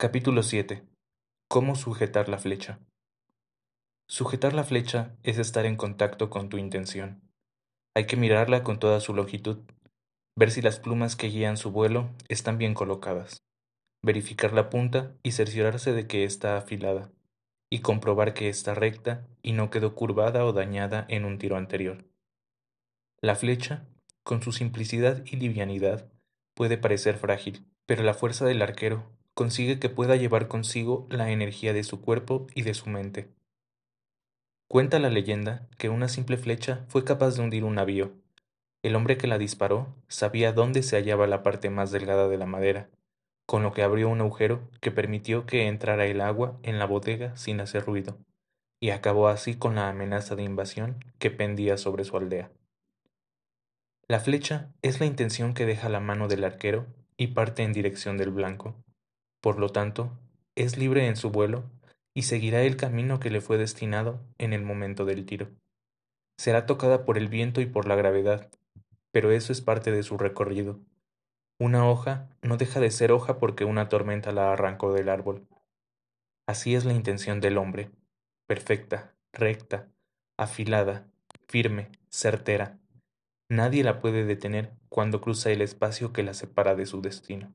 Capítulo 7. Cómo sujetar la flecha. Sujetar la flecha es estar en contacto con tu intención. Hay que mirarla con toda su longitud, ver si las plumas que guían su vuelo están bien colocadas, verificar la punta y cerciorarse de que está afilada, y comprobar que está recta y no quedó curvada o dañada en un tiro anterior. La flecha, con su simplicidad y livianidad, puede parecer frágil, pero la fuerza del arquero consigue que pueda llevar consigo la energía de su cuerpo y de su mente. Cuenta la leyenda que una simple flecha fue capaz de hundir un navío. El hombre que la disparó sabía dónde se hallaba la parte más delgada de la madera, con lo que abrió un agujero que permitió que entrara el agua en la bodega sin hacer ruido, y acabó así con la amenaza de invasión que pendía sobre su aldea. La flecha es la intención que deja la mano del arquero y parte en dirección del blanco. Por lo tanto, es libre en su vuelo y seguirá el camino que le fue destinado en el momento del tiro. Será tocada por el viento y por la gravedad, pero eso es parte de su recorrido. Una hoja no deja de ser hoja porque una tormenta la arrancó del árbol. Así es la intención del hombre, perfecta, recta, afilada, firme, certera. Nadie la puede detener cuando cruza el espacio que la separa de su destino.